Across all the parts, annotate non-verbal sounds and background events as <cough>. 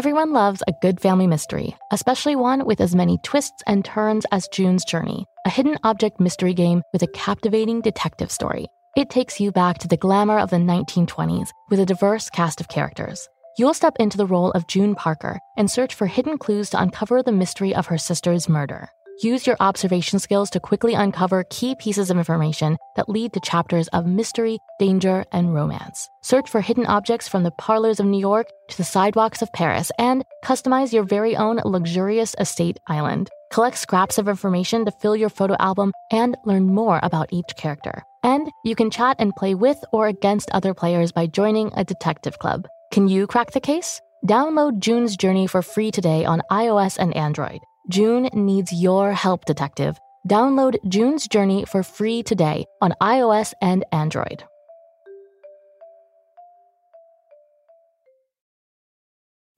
Everyone loves a good family mystery, especially one with as many twists and turns as June's Journey, a hidden object mystery game with a captivating detective story. It takes you back to the glamour of the 1920s with a diverse cast of characters. You'll step into the role of June Parker and search for hidden clues to uncover the mystery of her sister's murder. Use your observation skills to quickly uncover key pieces of information that lead to chapters of mystery, danger, and romance. Search for hidden objects from the parlors of New York to the sidewalks of Paris and customize your very own luxurious estate island. Collect scraps of information to fill your photo album and learn more about each character. And you can chat and play with or against other players by joining a detective club. Can you crack the case? Download June's Journey for free today on iOS and Android. June needs your help, detective. Download June's Journey for free today on iOS and Android.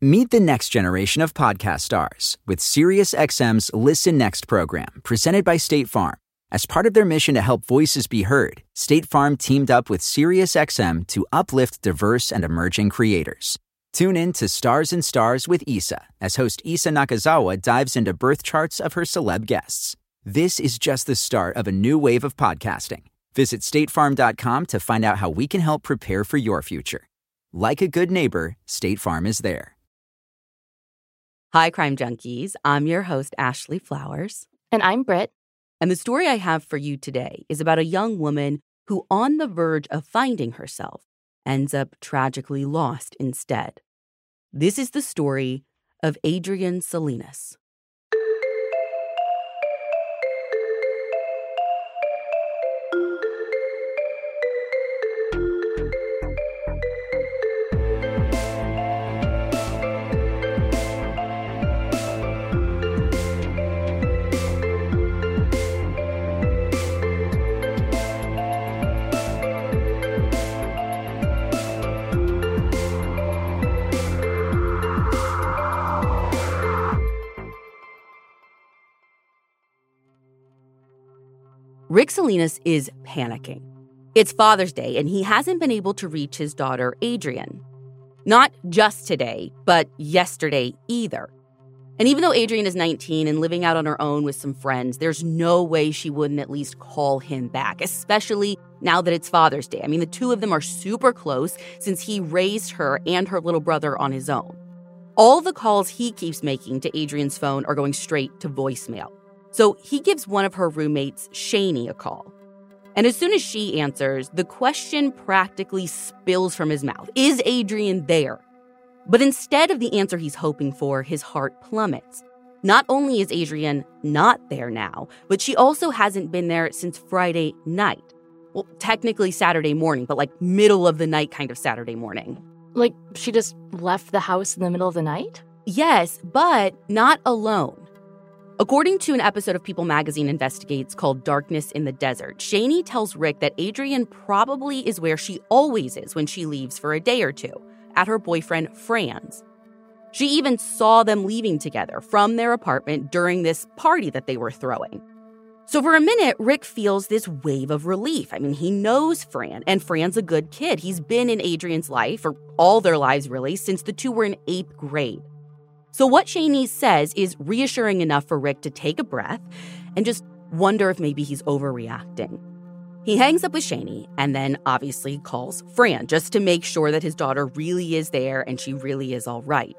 Meet the next generation of podcast stars with SiriusXM's Listen Next program, presented by State Farm. As part of their mission to help voices be heard, State Farm teamed up with SiriusXM to uplift diverse and emerging creators. Tune in to Stars and Stars with Isa as host Isa Nakazawa dives into birth charts of her celeb guests. This is just the start of a new wave of podcasting. Visit statefarm.com to find out how we can help prepare for your future. Like a good neighbor, State Farm is there. Hi, Crime Junkies. I'm your host, Ashley Flowers. And I'm Brit. And the story I have for you today is about a young woman who, on the verge of finding herself, ends up tragically lost instead. This is the story of Adrienne Salinas. Rick Salinas is panicking. It's Father's Day, and he hasn't been able to reach his daughter, Adrienne. Not just today, but yesterday either. And even though Adrienne is 19 and living out on her own with some friends, there's no way she wouldn't at least call him back, especially now that it's Father's Day. I mean, the two of them are super close since he raised her and her little brother on his own. All the calls he keeps making to Adrienne's phone are going straight to voicemail. So he gives one of her roommates, Shani, a call. And as soon as she answers, the question practically spills from his mouth Is Adrienne there? But instead of the answer he's hoping for, his heart plummets. Not only is Adrienne not there now, but she also hasn't been there since Friday night. Well, technically Saturday morning, but like middle of the night kind of Saturday morning. Like she just left the house in the middle of the night? Yes, but not alone. According to an episode of People magazine investigates called Darkness in the Desert, Shani tells Rick that Adrienne probably is where she always is when she leaves for a day or two, at her boyfriend Fran's. She even saw them leaving together from their apartment during this party that they were throwing. So for a minute, Rick feels this wave of relief. I mean, he knows Fran, and Fran's a good kid. He's been in Adrienne's life, or all their lives really, since the two were in eighth grade. So, what Shani says is reassuring enough for Rick to take a breath and just wonder if maybe he's overreacting. He hangs up with Shani and then obviously calls Fran just to make sure that his daughter really is there and she really is all right.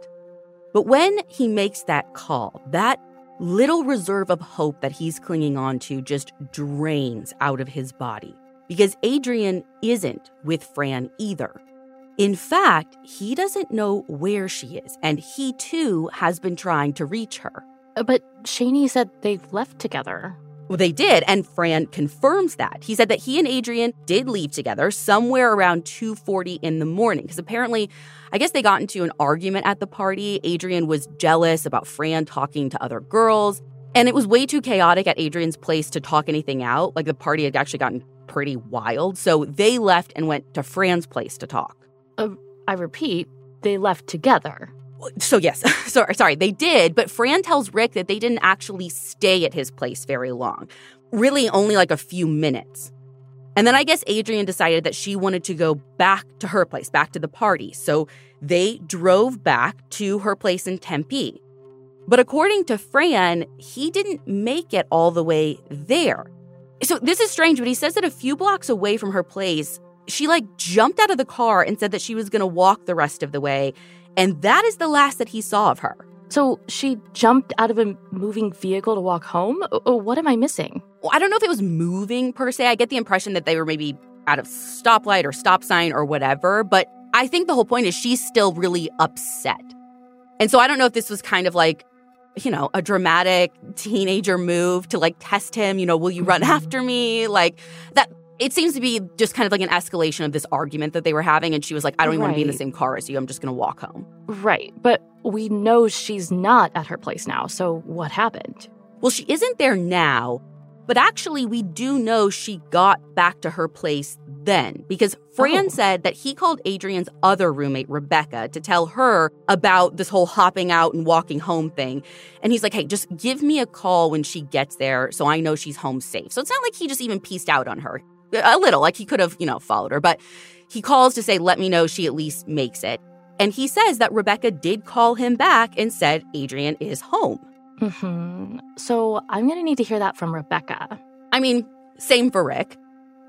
But when he makes that call, that little reserve of hope that he's clinging on to just drains out of his body because Adrienne isn't with Fran either. In fact, he doesn't know where she is, and he too has been trying to reach her. Uh, but Shani said they've left together. Well, they did, and Fran confirms that. He said that he and Adrienne did leave together somewhere around 2:40 in the morning because apparently, I guess they got into an argument at the party. Adrienne was jealous about Fran talking to other girls, and it was way too chaotic at Adrienne's place to talk anything out. Like the party had actually gotten pretty wild, so they left and went to Fran's place to talk. Uh, I repeat, they left together. So yes, <laughs> sorry, sorry, they did, but Fran tells Rick that they didn't actually stay at his place very long. Really only like a few minutes. And then I guess Adrienne decided that she wanted to go back to her place, back to the party. So they drove back to her place in Tempe. But according to Fran, he didn't make it all the way there. So this is strange, but he says that a few blocks away from her place, she like jumped out of the car and said that she was going to walk the rest of the way. And that is the last that he saw of her. So she jumped out of a moving vehicle to walk home? What am I missing? Well, I don't know if it was moving per se. I get the impression that they were maybe out of stoplight or stop sign or whatever, but I think the whole point is she's still really upset. And so I don't know if this was kind of like, you know, a dramatic teenager move to like test him, you know, will you run mm-hmm. after me? Like that it seems to be just kind of like an escalation of this argument that they were having. And she was like, I don't even right. want to be in the same car as you. I'm just going to walk home. Right. But we know she's not at her place now. So what happened? Well, she isn't there now. But actually, we do know she got back to her place then because Fran oh. said that he called Adrienne's other roommate, Rebecca, to tell her about this whole hopping out and walking home thing. And he's like, hey, just give me a call when she gets there so I know she's home safe. So it's not like he just even pieced out on her a little, like he could have, you know, followed her, but he calls to say, let me know she at least makes it. And he says that Rebecca did call him back and said Adrienne is home. Mm-hmm. So I'm going to need to hear that from Rebecca. I mean, same for Rick.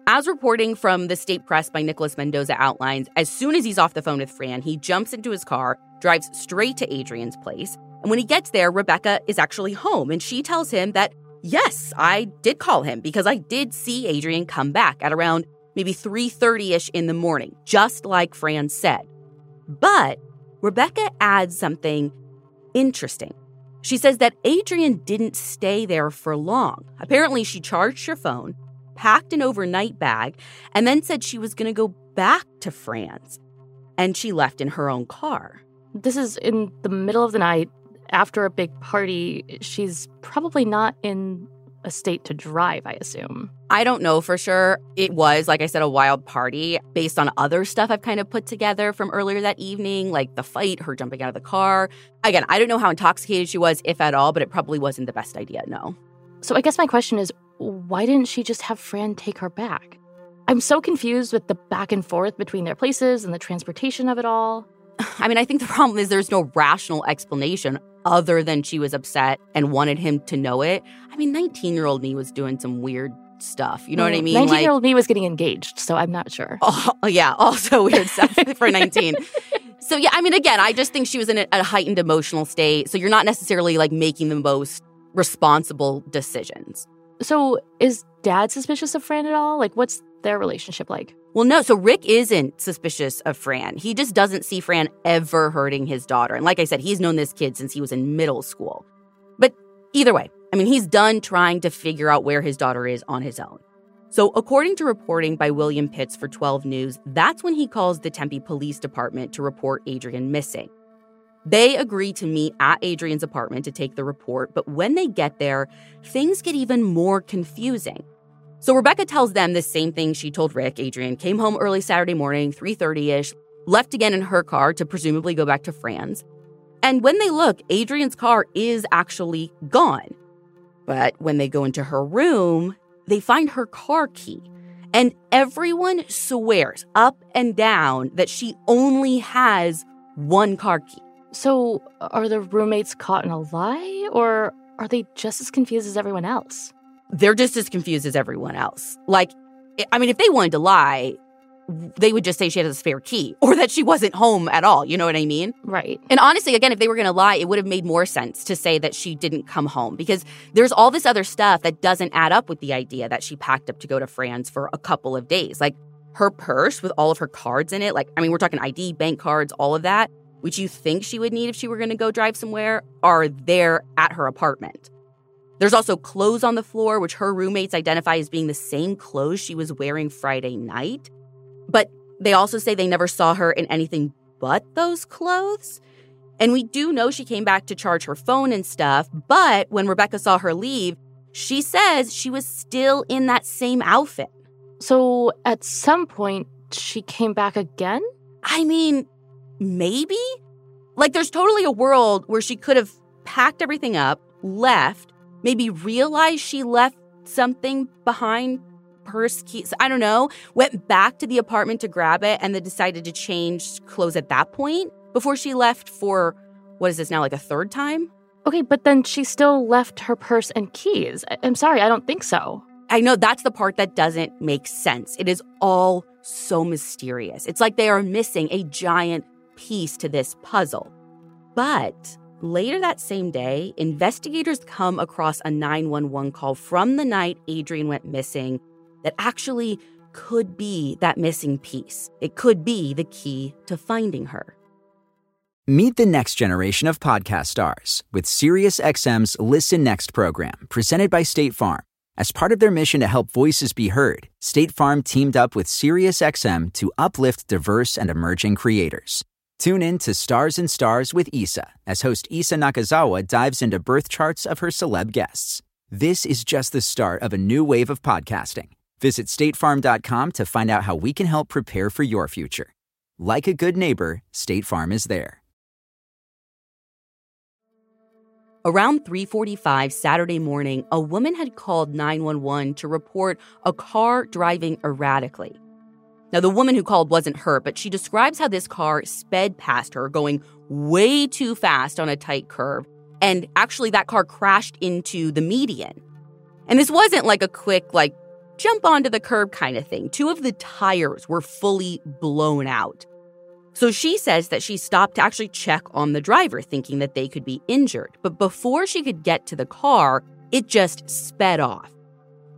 As reporting from the state press by Nicholas Mendoza outlines, as soon as he's off the phone with Fran, he jumps into his car, drives straight to Adrienne's place. And when he gets there, Rebecca is actually home and she tells him that Yes, I did call him because I did see Adrienne come back at around maybe 3:30ish in the morning, just like Fran said. But Rebecca adds something interesting. She says that Adrienne didn't stay there for long. Apparently, she charged her phone, packed an overnight bag, and then said she was going to go back to Fran's. And she left in her own car. This is in the middle of the night after a big party, she's probably not in a state to drive, I assume. I don't know for sure. It was, like I said, a wild party based on other stuff I've kind of put together from earlier that evening, like the fight, her jumping out of the car. Again, I don't know how intoxicated she was, if at all, but it probably wasn't the best idea, no. So I guess my question is why didn't she just have Fran take her back? I'm so confused with the back and forth between their places and the transportation of it all. <sighs> I mean, I think the problem is there's no rational explanation other than she was upset and wanted him to know it. I mean, 19 year old me was doing some weird stuff. You know what I mm. mean? 19 year old me was getting engaged, so I'm not sure. <laughs> Oh, yeah, also weird stuff <laughs> for 19. So, yeah, I mean, again, I just think she was in a, a heightened emotional state. So, you're not necessarily like making the most responsible decisions. So, is dad suspicious of Fran at all? Like, what's their relationship like? Well, no. So Rick isn't suspicious of Fran. He just doesn't see Fran ever hurting his daughter. And like I said, he's known this kid since he was in middle school. But either way, I mean, he's done trying to figure out where his daughter is on his own. So, according to reporting by William Pitts for 12 News, that's when he calls the Tempe Police Department to report Adrienne missing. They agree to meet at Adrienne's apartment to take the report, but when they get there, things get even more confusing. So Rebecca tells them the same thing she told Rick. Adrienne came home early Saturday morning, 3:30ish, left again in her car to presumably go back to Fran's. And when they look, Adrienne's car is actually gone. But when they go into her room, they find her car key. And everyone swears up and down that she only has one car key. So, are the roommates caught in a lie, or are they just as confused as everyone else? They're just as confused as everyone else. Like, I mean, if they wanted to lie, they would just say she had a spare key <laughs> or that she wasn't home at all. You know what I mean? Right. And honestly, again, if they were going to lie, it would have made more sense to say that she didn't come home because there's all this other stuff that doesn't add up with the idea that she packed up to go to Fran's for a couple of days. Like her purse with all of her cards in it. Like, I mean, we're talking ID, bank cards, all of that, which you think she would need if she were going to go drive somewhere, are there at her apartment. There's also clothes on the floor, which her roommates identify as being the same clothes she was wearing Friday night. But they also say they never saw her in anything but those clothes. And we do know she came back to charge her phone and stuff, but when Rebecca saw her leave, she says she was still in that same outfit. So at some point, she came back again? I mean, maybe? Like, there's totally a world where she could have packed everything up, left, maybe realized she left something behind purse, keys, I don't know, went back to the apartment to grab it and then decided to change clothes at that point before she left for what is this now, like a third time? Okay, but then she still left her purse and keys. I- I'm sorry, I don't think so. I know that's the part that doesn't make sense. It is all so mysterious. It's like they are missing a giant piece to this puzzle. But later that same day, investigators come across a 911 call from the night Adrienne went missing that actually could be that missing piece. It could be the key to finding her. Meet the next generation of podcast stars with SiriusXM's Listen Next program, presented by State Farm. As part of their mission to help voices be heard, State Farm teamed up with SiriusXM to uplift diverse and emerging creators. Tune in to Stars and Stars with Isa as host Isa Nakazawa dives into birth charts of her celeb guests. This is just the start of a new wave of podcasting. Visit statefarm.com to find out how we can help prepare for your future. Like a good neighbor, State Farm is there. Around 3:45 Saturday morning, a woman had called 911 to report a car driving erratically. Now, the woman who called wasn't her, but she describes how this car sped past her, going way too fast on a tight curve. And actually, that car crashed into the median. And this wasn't like a quick, like, jump onto the curb kind of thing. Two of the tires were fully blown out. So she says that she stopped to actually check on the driver, thinking that they could be injured. But before she could get to the car, it just sped off.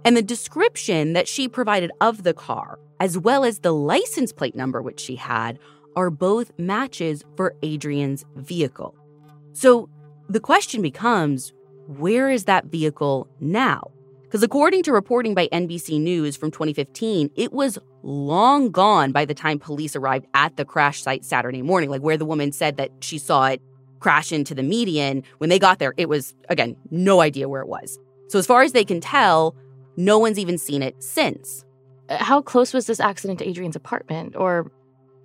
And the description that she provided of the car, as well as the license plate number which she had, are both matches for Adrienne's vehicle. So the question becomes where is that vehicle now? Because according to reporting by NBC News from 2015, it was long gone by the time police arrived at the crash site Saturday morning, like where the woman said that she saw it crash into the median. When they got there, it was, again, no idea where it was. So, as far as they can tell, no one's even seen it since. Uh, How close was this accident to Adrienne's apartment or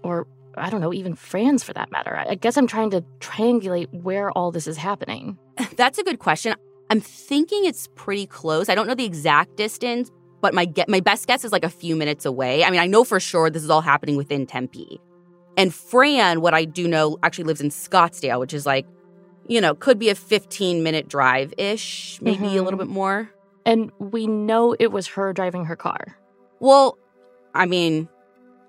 or I don't know, even Fran's for that matter? I guess I'm trying to triangulate where all this is happening. <laughs> That's a good question. I'm thinking it's pretty close. I don't know the exact distance, but my get my best guess is like a few minutes away. I mean, I know for sure this is all happening within Tempe. And Fran, what I do know, actually lives in Scottsdale, which is like, you know, could be a 15 minute drive ish, maybe a Mhm. little bit more. And we know it was her driving her car. Well, I mean,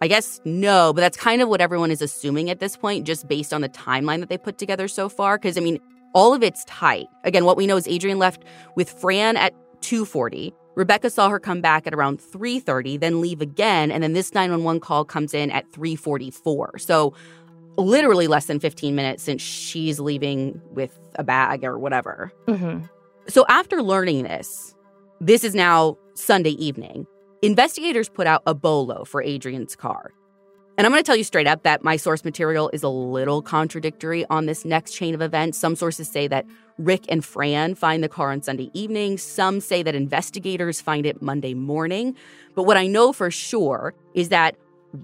I guess no, but that's kind of what everyone is assuming at this point, just based on the timeline that they put together so far. Because I mean, all of it's tight. Again, what we know is Adrienne left with Fran at 2:40. Rebecca saw her come back at around 3:30, then leave again, and then this 911 call comes in at 3:44. So, literally less than 15 minutes since she's leaving with a bag or whatever. Mm-hmm. So after learning this, this is now Sunday evening. Investigators put out a bolo for Adrienne's car. And I'm going to tell you straight up that my source material is a little contradictory on this next chain of events. Some sources say that Rick and Fran find the car on Sunday evening. Some say that investigators find it Monday morning. But what I know for sure is that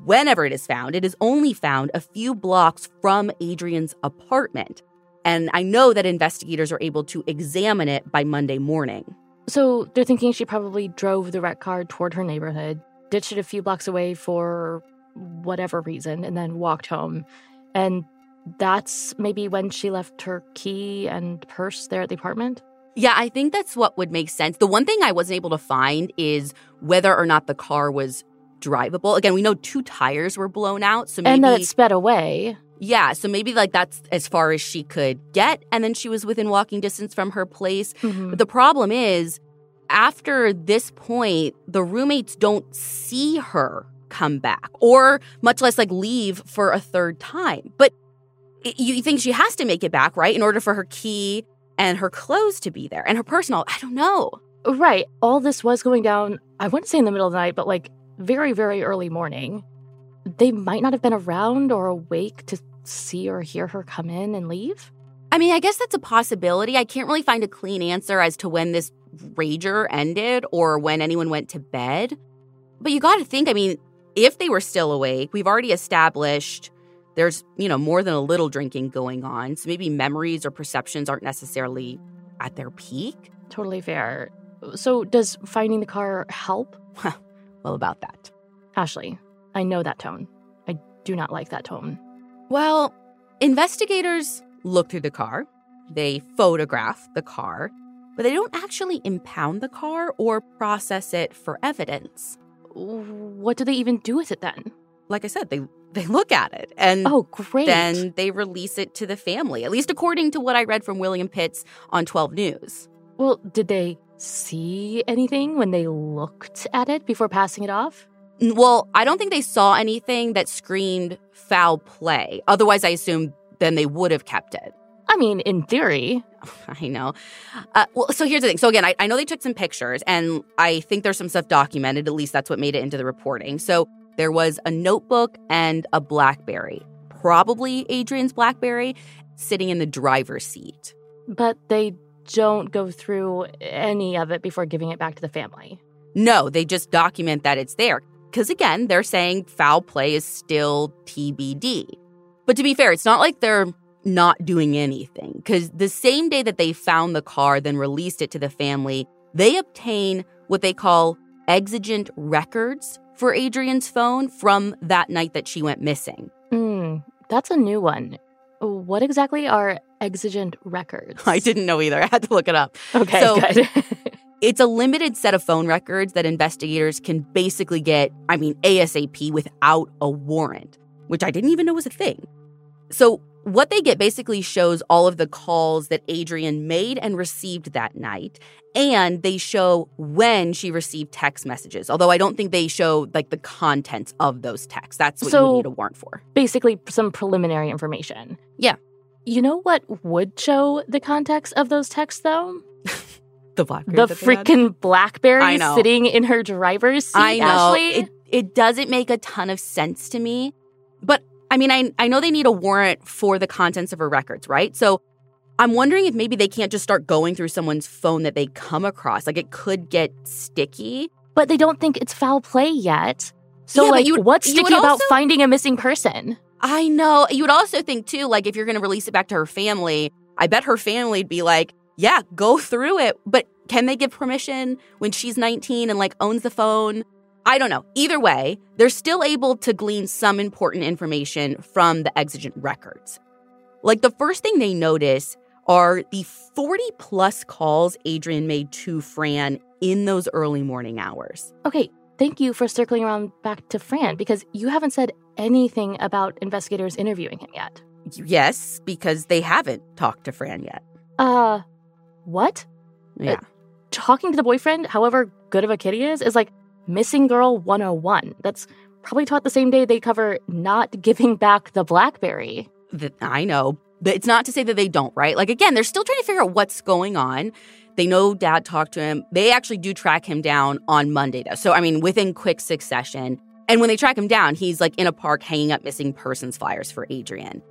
whenever it is found, it is only found a few blocks from Adrienne's apartment. And I know that investigators are able to examine it by Monday morning. So they're thinking she probably drove the wreck car toward her neighborhood, ditched it a few blocks away for whatever reason, and then walked home. And that's maybe when she left her key and purse there at the apartment. Yeah, I think that's what would make sense. The one thing I wasn't able to find is whether or not the car was drivable. Again, we know two tires were blown out, so maybe and then it sped away. Yeah, so maybe like that's as far as she could get and then she was within walking distance from her place. Mhm. But the problem is after this point, the roommates don't see her come back or much less like leave for a third time. But you think she has to make it back, right? In order for her key and her clothes to be there and her personal, I don't know. Right. All this was going down, I wouldn't say in the middle of the night, but like very, very early morning. They might not have been around or awake to see or hear her come in and leave. I mean, I guess that's a possibility. I can't really find a clean answer as to when this rager ended or when anyone went to bed. But you got to think, I mean, if they were still awake, we've already established there's, you know, more than a little drinking going on. So maybe memories or perceptions aren't necessarily at their peak. Totally fair. So, does finding the car help? well, about that. Ashley, I know that tone. I do not like that tone. Well, investigators look through the car, they photograph the car, but they don't actually impound the car or process it for evidence. What do they even do with it then? Like I said, they they look at it and Oh, great. then they release it to the family, at least according to what I read from William Pitts on 12 News. well, did they see anything when they looked at it before passing it off? Well, I don't think they saw anything that screamed foul play. Otherwise, I assume then they would have kept it. I mean, in theory. <laughs> I know. Uh, well, so here's the thing. So again, I, I know they took some pictures, and I think there's some stuff documented. At least that's what made it into the reporting. So there was a notebook and a BlackBerry, probably Adrienne's BlackBerry, sitting in the driver's seat. But they don't go through any of it before giving it back to the family. No, they just document that it's there. Because again, they're saying foul play is still TBD. But to be fair, it's not like they're not doing anything. Because the same day that they found the car, then released it to the family, they obtain what they call exigent records for Adrienne's phone from that night that she went missing. Hmm, that's a new one. What exactly are exigent records? <laughs> I didn't know either. I had to look it up. Okay, So- good. <laughs> It's a limited set of phone records that investigators can basically get, I mean, ASAP without a warrant, which I didn't even know was a thing. So, what they get basically shows all of the calls that Adrienne made and received that night. And they show when she received text messages, although I don't think they show like the contents of those texts. That's what you So- would need a warrant for. Basically, some preliminary information. Yeah. You know what would show the context of those texts, though? The Blackberry. the that they had. freaking Blackberry sitting in her driver's seat, I know. It, it doesn't make a ton of sense to me. But I mean, I, I know they need a warrant for the contents of her records, right? So I'm wondering if maybe they can't just start going through someone's phone that they come across. Like it could get sticky. but they don't think it's foul play yet. So, Yeah, like, would- what's sticky about also- finding a missing person? I know. You would also think, too, like if you're going to release it back to her family, I bet her family would be like, yeah, go through it. But can they give permission when she's 19 and like owns the phone? I don't know. Either way, they're still able to glean some important information from the exigent records. Like the first thing they notice are the 40 plus calls Adrienne made to Fran in those early morning hours. Okay, thank you for circling around back to Fran because you haven't said anything about investigators interviewing him yet. Yes, because they haven't talked to Fran yet. Uh, what? Yeah. Talking to the boyfriend, however good of a kid he is, is like missing girl 101. That's probably taught the same day they cover not giving back the Blackberry. I know. But it's not to say that they don't, right? Like again, they're still trying to figure out what's going on. They know dad talked to him. They actually do track him down on Monday though. So I mean within quick succession. And when they track him down, he's like in a park hanging up missing persons flyers for Adrienne.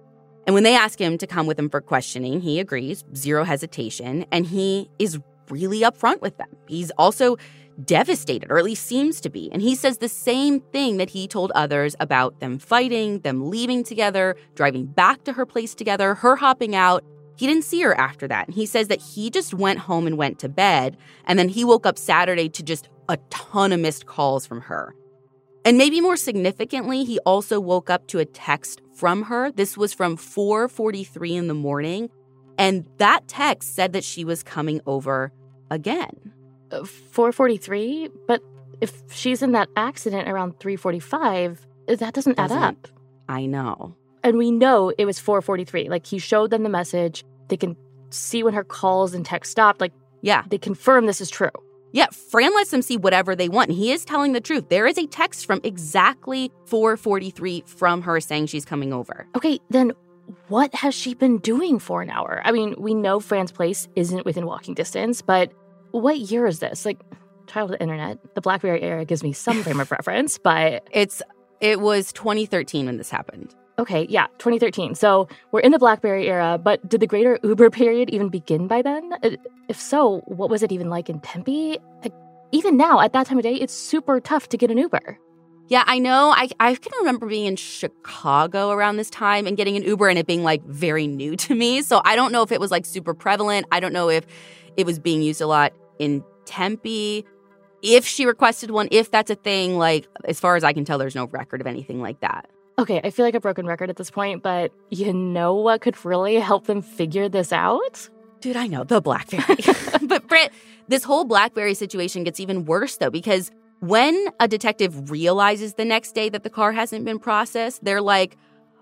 And when they ask him to come with them for questioning, he agrees, zero hesitation, and he is really upfront with them. He's also devastated, or at least seems to be. And he says the same thing that he told others about them fighting, them leaving together, driving back to her place together, her hopping out. He didn't see her after that. And he says that he just went home and went to bed. And then he woke up Saturday to just a ton of missed calls from her. And maybe more significantly, he also woke up to a text from her. This was from 4:43 in the morning, and that text said that she was coming over again. Uh, 443? But if she's in that accident around 345, that doesn't add Doesn't. up. I know. And we know it was 443. Like he showed them the message. They can see when her calls and texts stopped. Like Yeah. they confirm this is true. Yeah, Fran lets them see whatever they want. And he is telling the truth. There is a text from exactly 443 from her saying she's coming over. Okay, then what has she been doing for an hour? I mean, we know Fran's place isn't within walking distance, but what year is this? Like, child of the internet, the Blackberry era gives me some frame of <laughs> reference, but It's it was 2013 when this happened. okay, yeah, 2013. So we're in the Blackberry era, but did the greater Uber period even begin by then? Uh, If so, what was it even like in Tempe? Like, even now, at that time of day, it's super tough to get an Uber. Yeah, I know. I, I can remember being in Chicago around this time and getting an Uber and it being like very new to me. So I don't know if it was like super prevalent. I don't know if it was being used a lot in Tempe. if she requested one, if that's a thing. Like, as far as I can tell, there's no record of anything like that. Okay, I feel like a broken record at this point, but you know what could really help them figure this out? Dude, I know the Blackberry. <laughs> <laughs> but Brit, this whole Blackberry situation gets even worse though, because when a detective realizes the next day that the car hasn't been processed, they're like,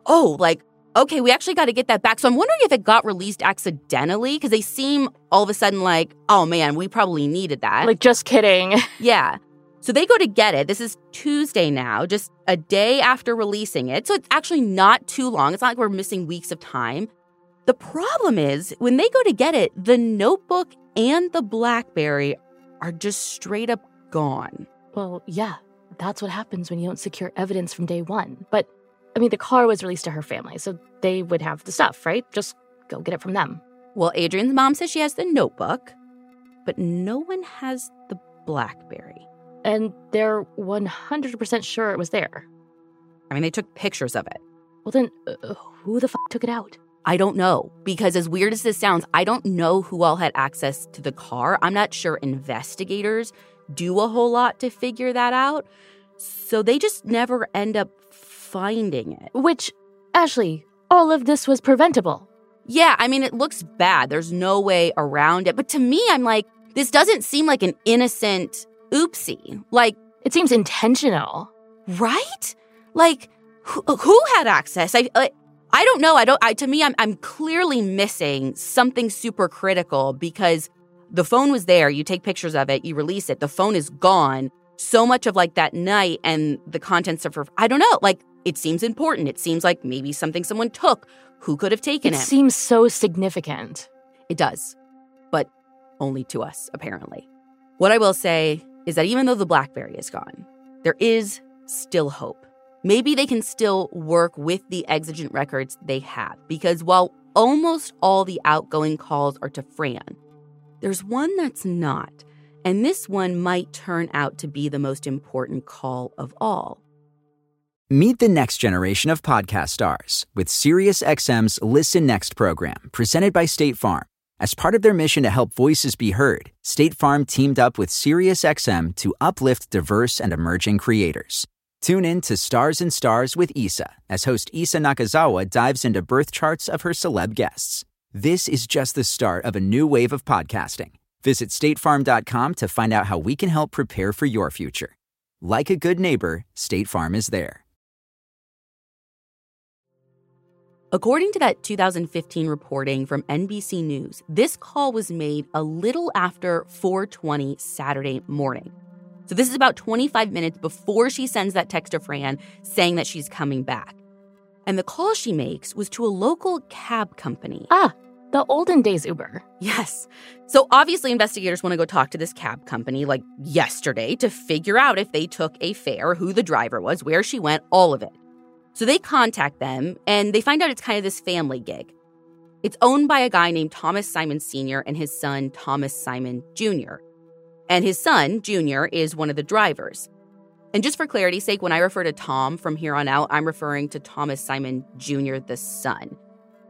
oh, like, okay, we actually got to get that back. So I'm wondering if it got released accidentally because they seem all of a sudden like, oh man, we probably needed that. Like, just kidding. <laughs> yeah. So they go to get it. This is Tuesday now, just a day after releasing it. So it's actually not too long. It's not like we're missing weeks of time. The problem is when they go to get it, the notebook and the Blackberry are just straight up gone. Well, yeah, that's what happens when you don't secure evidence from day one. But, I mean, the car was released to her family, so they would have the stuff, right? Just go get it from them. Well, Adrienne's mom says she has the notebook, but no one has the Blackberry. And they're 100% sure it was there. I mean, they took pictures of it. Well, then, uh, who the f took it out? I don't know. Because as weird as this sounds, I don't know who all had access to the car. I'm not sure investigators do a whole lot to figure that out. So they just never end up finding it. Which, Ashley, all of this was preventable. Yeah, I mean, it looks bad. There's no way around it. But to me, I'm like, this doesn't seem like an innocent oopsie. Like, it seems intentional. Right? Like, who, who had access? I, I, I don't know. I don't. I, to me, I'm, I'm clearly missing something super critical because the phone was there. You take pictures of it, you release it. The phone is gone. So much of like that night and the contents of her, I don't know. Like it seems important. It seems like maybe something someone took. Who could have taken it? It seems so significant. It does, but only to us, apparently. What I will say is that even though the Blackberry is gone, there is still hope. Maybe they can still work with the exigent records they have because while almost all the outgoing calls are to Fran, there's one that's not, and this one might turn out to be the most important call of all. Meet the next generation of podcast stars with SiriusXM's Listen Next program, presented by State Farm. As part of their mission to help voices be heard, State Farm teamed up with SiriusXM to uplift diverse and emerging creators. Tune in to Stars and Stars with Isa as host Isa Nakazawa dives into birth charts of her celeb guests. This is just the start of a new wave of podcasting. Visit statefarm.com to find out how we can help prepare for your future. Like a good neighbor, State Farm is there. According to that 2015 reporting from NBC News, this call was made a little after 4:20 Saturday morning. So this is about 25 minutes before she sends that text to Fran saying that she's coming back. And the call she makes was to a local cab company. Ah, the olden days Uber. Yes. So obviously, investigators want to go talk to this cab company like yesterday to figure out if they took a fare, who the driver was, where she went, all of it. So they contact them and they find out it's kind of this family gig. It's owned by a guy named Thomas Simon Sr. and his son, Thomas Simon Jr. And his son, Jr., is one of the drivers. And just for clarity's sake, when I refer to Tom from here on out, I'm referring to Thomas Simon Jr., the son.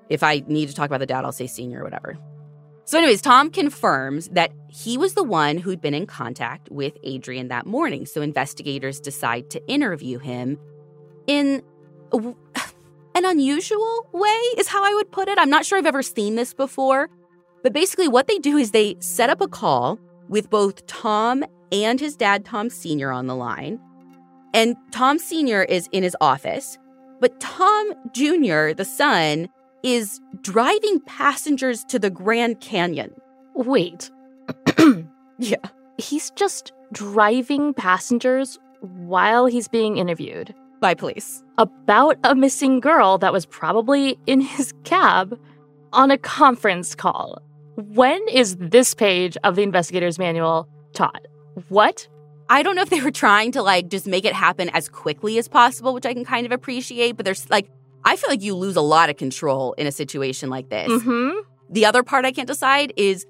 If I need to talk about the dad, I'll say senior or whatever. So, anyways, Tom confirms that he was the one who'd been in contact with Adrienne that morning. So, investigators decide to interview him in <sighs> an unusual way, is how I would put it. I'm not sure I've ever seen this before. But basically, what they do is they set up a call with both Tom and his dad, Tom Sr., on the line. And Tom Sr. is in his office. But Tom Jr., the son, is driving passengers to the Grand Canyon. Wait. <clears throat> yeah. He's just driving passengers while he's being interviewed by police about a missing girl that was probably in his cab on a conference call. When is this page of the investigator's manual taught? What? I don't know if they were trying to like just make it happen as quickly as possible, which I can kind of appreciate, but there's like I feel like you lose a lot of control in a situation like this. Mm-hmm. The other part I can't decide is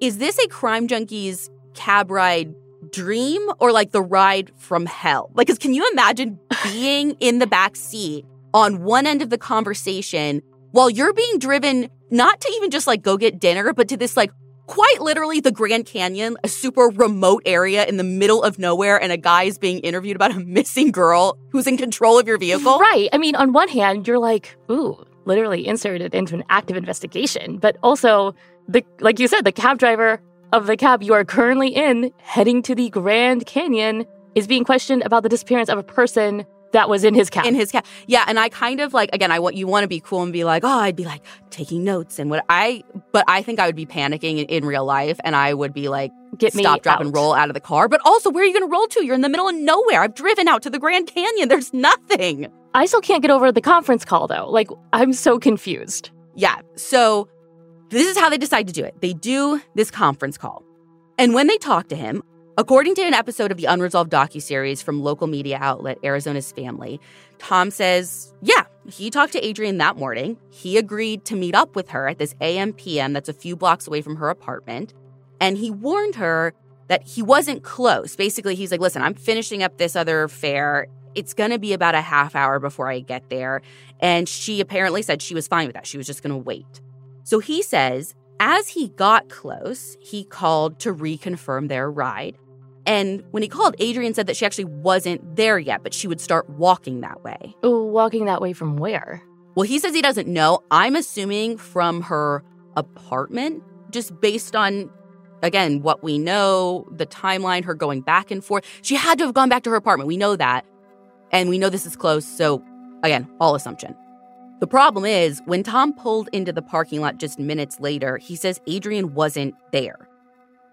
is this a crime junkie's cab ride dream or like the ride from hell? Like, cause can you imagine <laughs> being in the back seat on one end of the conversation while you're being driven not to even just like go get dinner, but to this like quite literally the Grand Canyon, a super remote area in the middle of nowhere, and a guy is being interviewed about a <laughs> missing girl who's in control of your vehicle. Right. I mean, on one hand, you're like, ooh, literally inserted into an active investigation, but also the like you said, the cab driver of the cab you are currently in, heading to the Grand Canyon, is being questioned about the disappearance of a person that was in his cab. In his cab. Yeah. And I kind of like, again, I want you want to be cool and be like, oh, I'd be like taking notes and what I, but I think I would be panicking in, in real life and I would be like, Get stop, me drop, out. and roll out of the car. But also, where are you going to roll to? You're in the middle of nowhere. I've driven out to the Grand Canyon. There's nothing. I still can't get over the conference call though. Like, I'm so confused. Yeah. So this is how they decide to do it. They do this conference call. And when they talk to him, according to an episode of the Unresolved docuseries from local media outlet Arizona's Family, Tom says, yeah, he talked to Adrienne that morning. He agreed to meet up with her at this AM PM that's a few blocks away from her apartment. And he warned her that he wasn't close. Basically, he's like, listen, I'm finishing up this other affair. It's going to be about a half hour before I get there. And she apparently said she was fine with that. She was just going to wait. So he says, as he got close, he called to reconfirm their ride. And when he called, Adrienne said that she actually wasn't there yet, but she would start walking that way. Walking that way from where? Well, he says he doesn't know. I'm assuming from her apartment, just based on, again, what we know, the timeline, her going back and forth. She had to have gone back to her apartment. We know that. And we know this is close. So, again, all assumption. The problem is, when Tom pulled into the parking lot just minutes later, he says Adrienne wasn't there.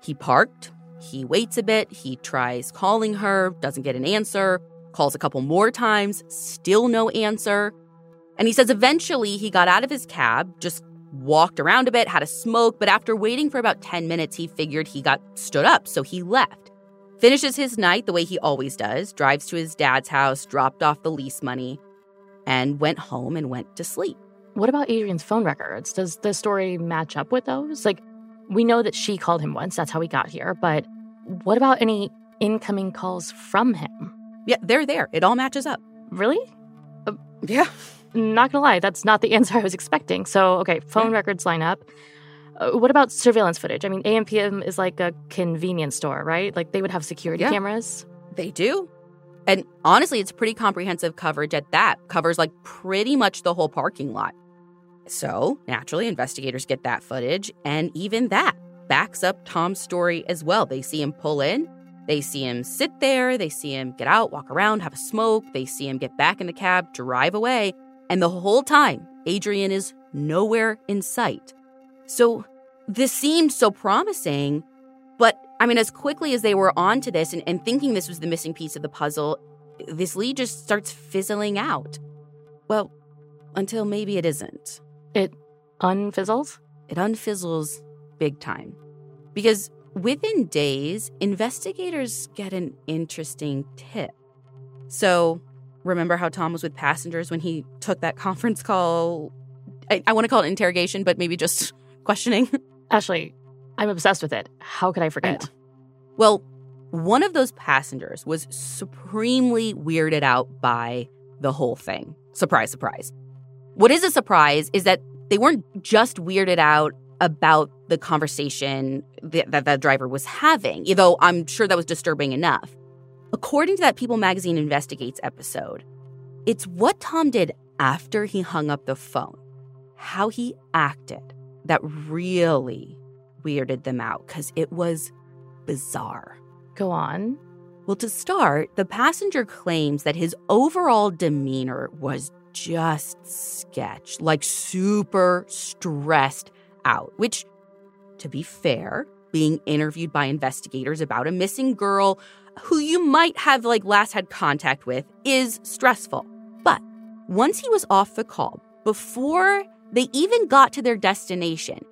He parked, he waits a bit, he tries calling her, doesn't get an answer, calls a couple more times, still no answer. And he says eventually he got out of his cab, just walked around a bit, had a smoke, but after waiting for about 10 minutes, he figured he got stood up, so he left. Finishes his night the way he always does, drives to his dad's house, dropped off the lease money, and went home and went to sleep. What about Adrienne's phone records? Does the story match up with those? Like, we know that she called him once, that's how he got here, but what about any incoming calls from him? Yeah, they're there. It all matches up. Really? Yeah. Not gonna lie, that's not the <laughs> answer I was expecting. So, okay, phone records line up. Uh, what about surveillance footage? I mean, AMPM is like a convenience store, right? Like they would have security Yeah. cameras. They do. And honestly, it's pretty comprehensive coverage at that. Covers like pretty much the whole parking lot. So, naturally, investigators get that footage, and even that backs up Tom's story as well. They see him pull in, they see him sit there, they see him get out, walk around, have a smoke, they see him get back in the cab, drive away, and the whole time, Adrienne is nowhere in sight. So, this seemed so promising, but I mean, as quickly as they were onto this and, and thinking this was the missing piece of the puzzle, this lead just starts fizzling out. Well, until maybe it isn't. It unfizzles? It unfizzles big time. Because within days, investigators get an interesting tip. So, remember how Tom was with passengers when he took that conference call? I, I want to call it interrogation, but maybe just <laughs> questioning. Ashley, I'm obsessed with it. How could I forget? Well, one of those passengers was supremely weirded out by the whole thing. Surprise, surprise. What is a surprise is that they weren't just weirded out about the conversation that that, that driver was having, though I'm sure that was disturbing enough. According to that People Magazine Investigates episode, it's what Tom did after he hung up the phone, how he acted, that really weirded them out because it was bizarre. Go on. Well, to start, the passenger claims that his overall demeanor was just sketch, like super stressed out, which, to be fair, being interviewed by investigators about a missing girl who you might have like last had contact with is stressful. But once he was off the call, before they even got to their destination,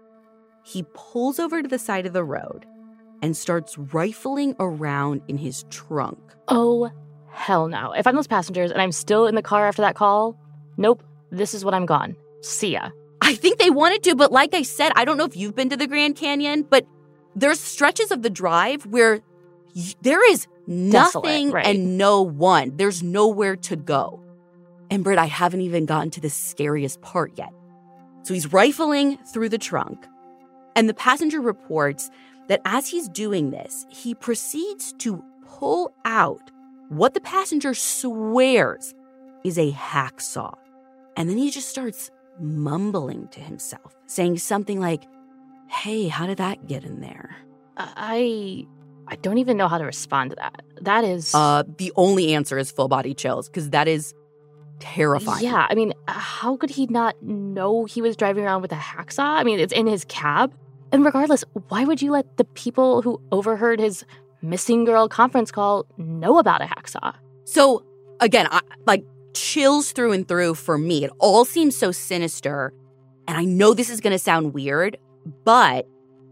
he pulls over to the side of the road and starts rifling around in his trunk. Oh, hell no. If I'm those passengers and I'm still in the car after that call, nope, this is what I'm gone. See ya. I think they wanted to, but like I said, I don't know if you've been to the Grand Canyon, but there's stretches of the drive where y- there is Desolate, nothing right. and no one. There's nowhere to go. And Brit, I haven't even gotten to the scariest part yet. So he's rifling through the trunk. And the passenger reports that as he's doing this, he proceeds to pull out what the passenger swears is a hacksaw. And then he just starts mumbling to himself, saying something like, Hey, how did that get in there? I I don't even know how to respond to that. That is Uh the only answer is full body chills because that is terrifying. Yeah, I mean, how could he not know he was driving around with a hacksaw? I mean, it's in his cab. And regardless, why would you let the people who overheard his missing girl conference call know about a hacksaw? So again, I, like chills through and through for me. It all seems so sinister. And I know this is going to sound weird, but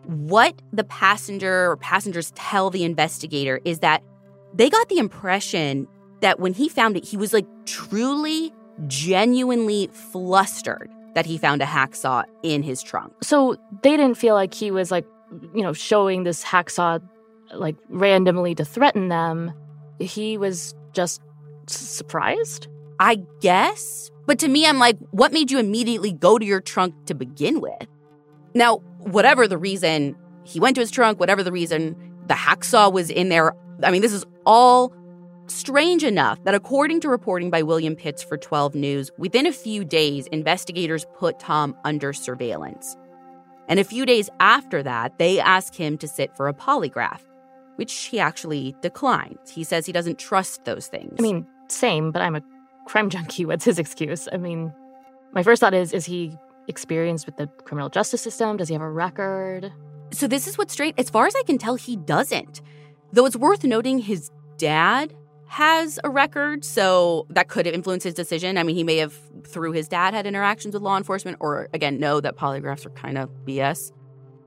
what the passenger or passengers tell the investigator is that they got the impression that when he found it, he was like truly, genuinely flustered that he found a hacksaw in his trunk. So they didn't feel like he was like, you know, showing this hacksaw like randomly to threaten them. He was just surprised. I guess. But to me, I'm like, what made you immediately go to your trunk to begin with? Now, whatever the reason he went to his trunk, whatever the reason the hacksaw was in there, I mean, this is all strange enough that according to reporting by William Pitts for 12 News, within a few days, investigators put Tom under surveillance. And a few days after that, they ask him to sit for a polygraph, which he actually declined. He says he doesn't trust those things. I mean, same, but I'm a crime junkie. What's his excuse? I mean, my first thought is is he experienced with the criminal justice system? Does he have a record? So this is what's straight. As far as I can tell, he doesn't. Though it's worth noting his dad has a record, so that could have influenced his decision. I mean, he may have, through his dad, had interactions with law enforcement, or again, know that polygraphs are kind of BS.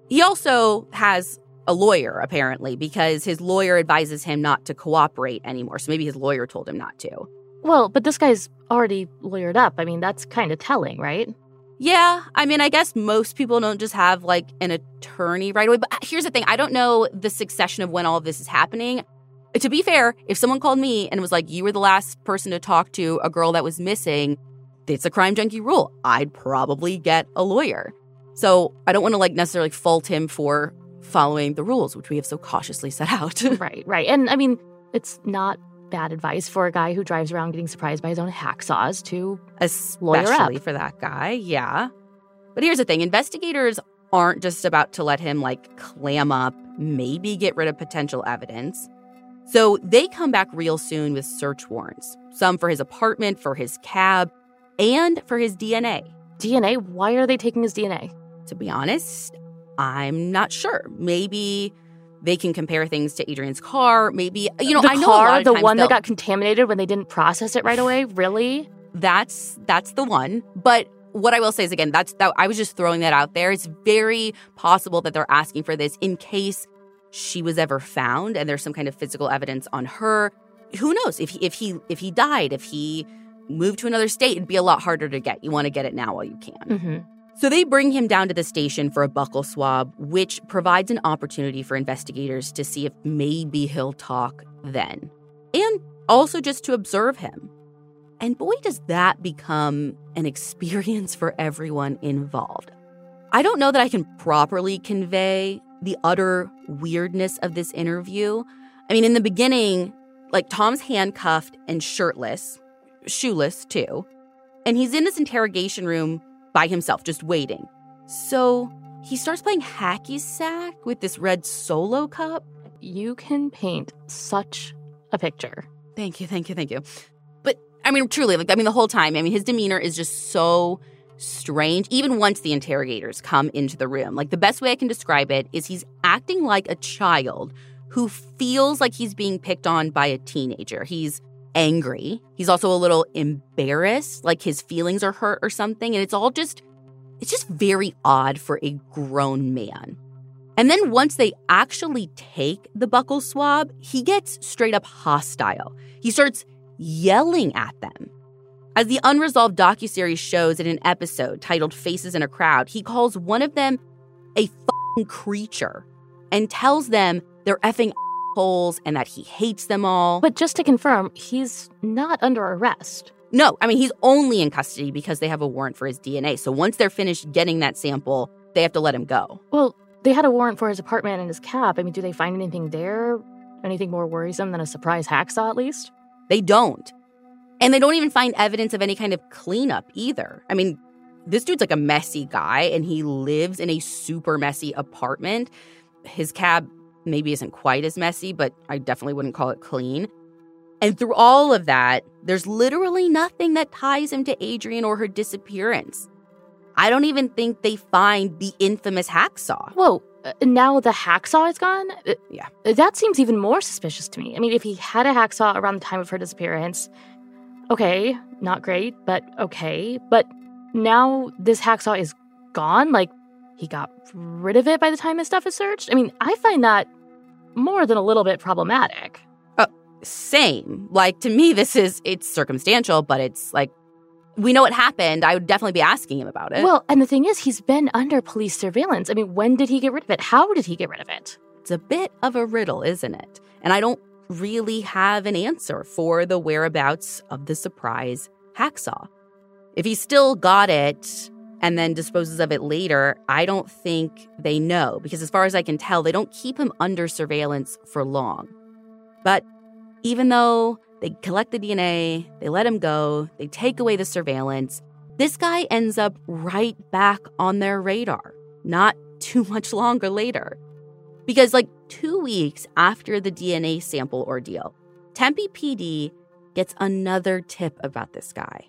He also has a lawyer, apparently, because his lawyer advises him not to cooperate anymore. So maybe his lawyer told him not to. Well, but this guy's already lawyered up. I mean, that's kind of telling, right? Yeah, I mean, I guess most people don't just have like an attorney right away. But here's the thing I don't know the succession of when all of this is happening. To be fair, if someone called me and was like, you were the last person to talk to a girl that was missing, it's a crime junkie rule. I'd probably get a lawyer. So I don't want to like necessarily fault him for following the rules, which we have so cautiously set out. <laughs> right, right. And I mean, it's not bad advice for a guy who drives around getting surprised by his own hacksaws to. Especially for that guy, yeah. But here's the thing investigators aren't just about to let him like clam up, maybe get rid of potential evidence. So they come back real soon with search warrants some for his apartment, for his cab, and for his DNA. DNA? Why are they taking his DNA? To be honest, I'm not sure. Maybe they can compare things to Adrienne's car. Maybe, you know, the I know car, the times one that got contaminated when they didn't process it right away. Really? that's that's the one but what i will say is again that's that i was just throwing that out there it's very possible that they're asking for this in case she was ever found and there's some kind of physical evidence on her who knows if he if he if he died if he moved to another state it'd be a lot harder to get you want to get it now while you can Mm-hmm. So they bring him down to the station for a buccal swab, which provides an opportunity for investigators to see if maybe he'll talk then. And also just to observe him. And boy, does that become an experience for everyone involved. I don't know that I can properly convey the utter weirdness of this interview. I mean, in the beginning, like Tom's handcuffed and shirtless, shoeless too, and he's in this interrogation room by himself, just waiting. So he starts playing hacky sack with this red solo cup. You can paint such a picture. Thank you, thank you, thank you. But I mean, truly, like, I mean, the whole time, I mean, his demeanor is just so strange, even once the interrogators come into the room. Like, the best way I can describe it is he's acting like a child who feels like he's being picked on by a teenager. He's angry. He's also a little embarrassed, like his feelings are hurt or something. And it's all just, it's just very odd for a grown man. And then once they actually take the buccal swab, he gets straight up hostile. He starts yelling at them. As the unresolved docuseries shows in an episode titled Faces in a Crowd, he calls one of them a creature and tells them they're effing holes and that he hates them all. But just to confirm, he's not under arrest. No, I mean, he's only in custody because they have a warrant for his DNA. So once they're finished getting that sample, they have to let him go. Well, they had a warrant for his apartment and his cab. I mean, do they find anything there? Anything more worrisome than a surprise hacksaw, at least? They don't. And they don't even find evidence of any kind of cleanup either. I mean, this dude's like a messy guy and he lives in a super messy apartment. His cab maybe isn't quite as messy, but I definitely wouldn't call it clean. And through all of that, there's literally nothing that ties him to Adrienne or her disappearance. I don't even think they find the infamous hacksaw. Whoa, uh, now the hacksaw is gone? Uh, yeah. That seems even more suspicious to me. I mean, if he had a hacksaw around the time of her disappearance, okay, not great, but okay. But now this hacksaw is gone? Like, he got rid of it by the time his stuff is searched? I mean, I find that more than a little bit problematic. Uh, same. Like, to me, this is, it's circumstantial, but it's like, we know what happened. I would definitely be asking him about it. Well, and the thing is, he's been under police surveillance. I mean, when did he get rid of it? How did he get rid of it? It's a bit of a riddle, isn't it? And I don't really have an answer for the whereabouts of the surprise hacksaw. If he still got it and then disposes of it later, I don't think they know because, as far as I can tell, they don't keep him under surveillance for long. But even though they collect the DNA, they let him go, they take away the surveillance. This guy ends up right back on their radar, not <laughs> too much longer later. Because, like two weeks after the DNA sample ordeal, Tempe PD gets another tip about this guy.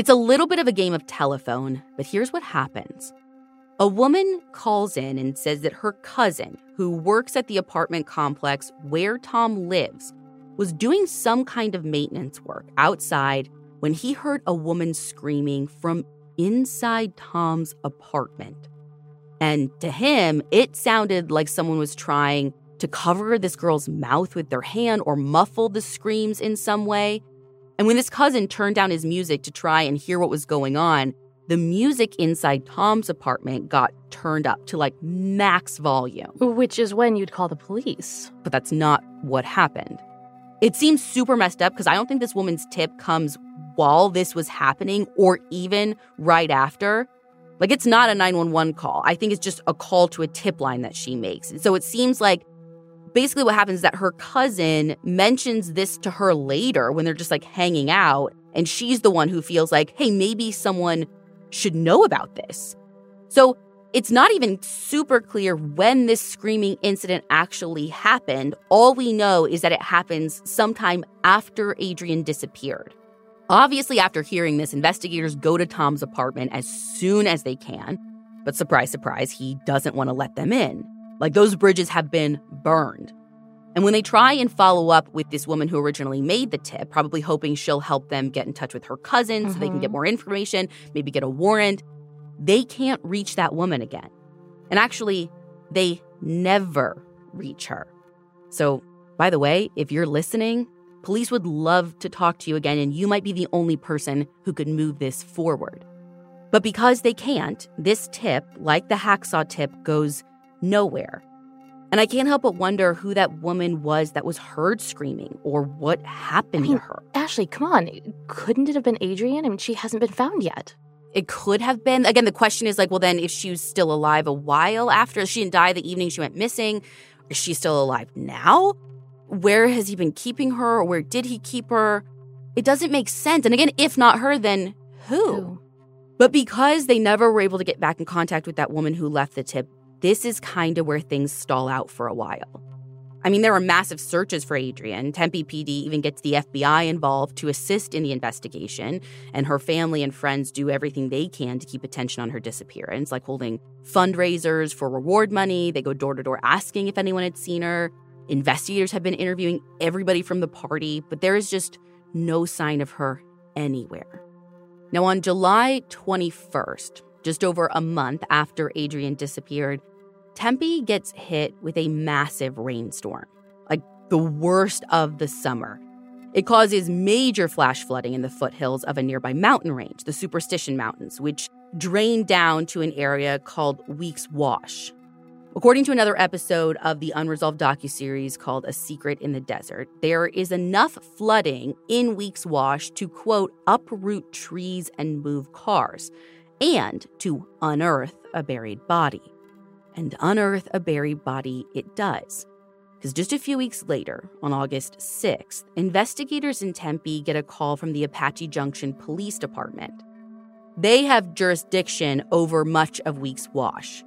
It's a little bit of a game of telephone, but here's what happens. A woman calls in and says that her cousin, who works at the apartment complex where Tom lives, was doing some kind of maintenance work outside when he heard a woman screaming from inside Tom's apartment. And to him, it sounded like someone was trying to cover this girl's mouth with their hand or muffle the screams in some way. And when this cousin turned down his music to try and hear what was going on, the music inside Tom's apartment got turned up to like max volume. Which is when you'd call the police. But that's not what happened. It seems super messed up because I don't think this woman's tip comes while this was happening or even right after. Like it's not a 911 call. I think it's just a call to a tip line that she makes. And So it seems like basically what happens is that her cousin mentions this to her later when they're just like hanging out and she's the one who feels like, "Hey, maybe someone should know about this. So it's not even super clear when this screaming incident actually happened. All we know is that it happens sometime after Adrienne disappeared. Obviously, after hearing this, investigators go to Tom's apartment as soon as they can. But surprise, surprise, he doesn't want to let them in. Like those bridges have been burned. And when they try and follow up with this woman who originally made the tip, probably hoping she'll help them get in touch with her cousin mm-hmm. so they can get mm-hmm. more information, maybe get a warrant, they can't reach that woman again. And actually, they never reach her. So, by the way, if you're listening, police would love to talk to you again, and you might be the only person who could move this forward. But because they can't, this tip, like the hacksaw tip, goes nowhere. And I can't help but wonder who that woman was that was heard screaming or what happened I mean, to oh, her. Ashley, come on. Couldn't it have been Adrienne? I mean, she hasn't been found yet. It could have been. Again, the question is like, well, then if she was still alive a while after, she didn't die the evening she went missing, is she still alive now? Where has he been keeping her or where did he keep her? It doesn't make sense. And again, if not her, then who? who? But because they never were able to get back in contact with that woman who left the tip, this is kind of where things stall out for a while. I mean, there are massive searches for Adrienne. Tempe PD even gets the FBI involved to assist in the investigation, and her family and friends do everything they can to keep attention on her disappearance, like holding fundraisers for reward money. They go door to door asking if anyone had seen her. Investigators have been interviewing everybody from the party, but there is just no sign of her anywhere. Now, on July 21st, just over a month after Adrienne disappeared, Tempe gets hit with a massive rainstorm, like the worst of the summer. It causes major flash flooding in the foothills of a nearby mountain range, the Superstition Mountains, which drain down to an area called Weeks Wash. According to another episode of the unresolved docuseries called A Secret in the Desert, there is enough flooding in Weeks Wash to quote uproot trees and move cars and to unearth a buried body. And unearth a buried body it does. Because just a few weeks later, on August 6th, investigators in Tempe get a call from the Apache Junction Police Department. They have jurisdiction over much of Weeks Wash.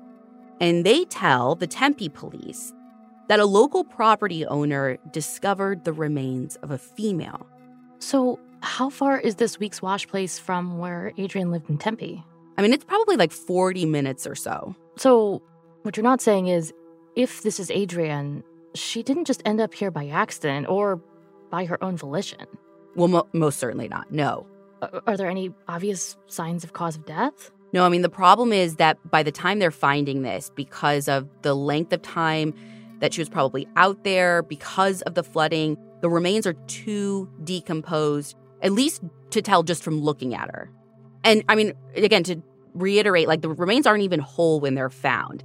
And they tell the Tempe police that a local property owner discovered the remains of a female. So, how far is this Weeks Wash place from where Adrienne lived in Tempe? I mean, it's probably like 40 minutes or so. So, what you're not saying is if this is Adrienne, she didn't just end up here by accident or by her own volition. Well, mo- most certainly not. No. Are there any obvious signs of cause of death? No, I mean, the problem is that by the time they're finding this, because of the length of time that she was probably out there, because of the flooding, the remains are too decomposed, at least to tell just from looking at her. And I mean, again, to reiterate, like the remains aren't even whole when they're found.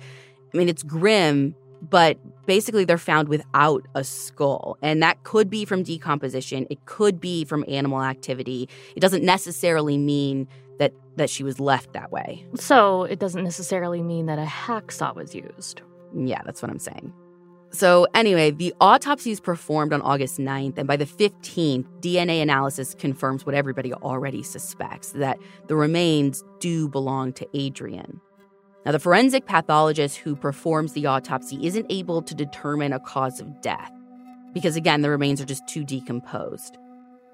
I mean, it's grim but basically they're found without a skull. And that could be from decomposition, it could be from animal activity. It doesn't necessarily mean that that she was left that way. So, it doesn't necessarily mean that a hacksaw was used. Yeah, that's what I'm saying. So, anyway, the autopsy is performed on August 9th, and by the 15th, DNA analysis confirms what everybody already suspects that the remains do belong to Adrienne. Now, the forensic pathologist who performs the autopsy isn't able to determine a cause of death because, again, the remains are just too decomposed.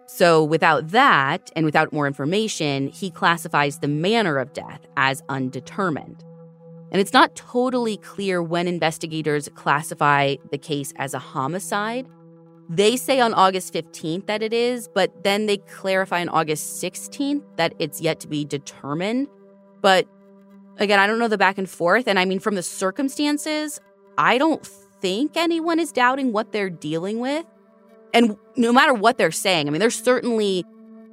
So, without that and without more information, he classifies the manner of death as undetermined. And it's not totally clear when investigators classify the case as a homicide. They say on August 15th that it is, but then they clarify on August 16th that it's yet to be determined. But Again, I don't know the back and forth. And I mean, from the circumstances, I don't think anyone is doubting what they're dealing with. And no matter what they're saying, I mean, they're certainly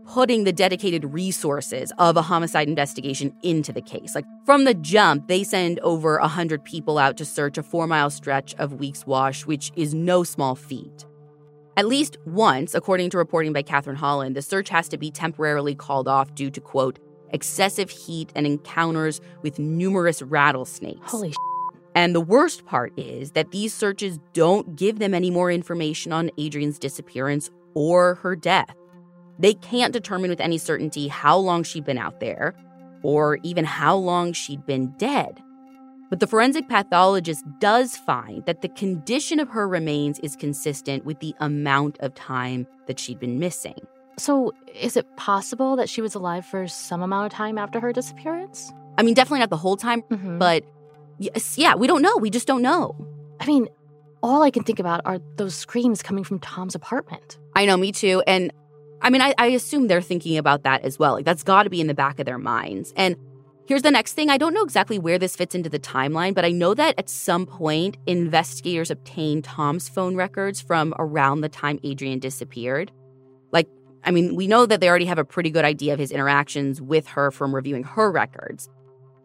putting the dedicated resources of a homicide investigation into the case. Like from the jump, they send over 100 people out to search a four mile stretch of Weeks Wash, which is no small feat. At least once, according to reporting by Catherine Holland, the search has to be temporarily called off due to, quote, excessive heat, and encounters with numerous rattlesnakes. Holy and the worst part is that these searches don't give them any more information on Adrienne's disappearance or her death. They can't determine with any certainty how long she'd been out there or even how long she'd been dead. But the forensic pathologist does find that the condition of her remains is consistent with the amount of time that she'd been missing. So, is it possible that she was alive for some amount of time after her disappearance? I mean, definitely not the whole time, mm-hmm. but yes, yeah, we don't know. We just don't know. I mean, all I can think about are those screams coming from Tom's apartment. I know, me too. And I mean, I, I assume they're thinking about that as well. Like, that's got to be in the back of their minds. And here's the next thing I don't know exactly where this fits into the timeline, but I know that at some point, investigators obtained Tom's phone records from around the time Adrienne disappeared. I mean, we know that they already have a pretty good idea of his interactions with her from reviewing her records.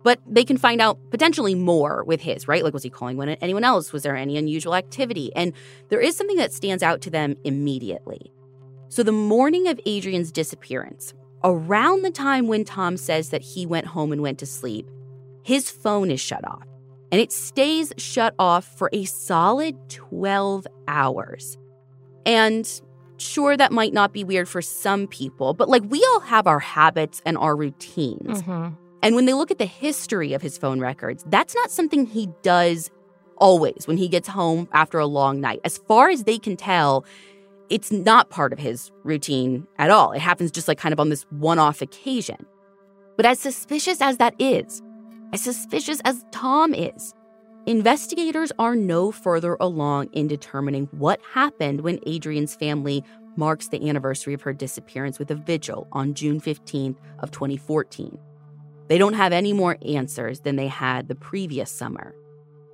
But they can find out potentially more with his, right? Like, was he calling anyone else? Was there any unusual activity? And there is something that stands out to them immediately. So, the morning of Adrienne's disappearance, around the time when Tom says that he went home and went to sleep, his phone is shut off. And it stays shut off for a solid 12 hours. And sure that might not be weird for some people, but like we all have our habits and our routines. Mm-hmm. And when they look at the history of his phone records, that's not something he does always when he gets home after a long night. As far as they can tell, it's not part of his routine at all. It happens just like kind of on this one off occasion. But as suspicious as that is, as suspicious as Tom is, Investigators are no further along in determining what happened when Adrienne's family marks the anniversary of her disappearance with a vigil on June 15th of 2014. They don't have any more answers than they had the previous summer.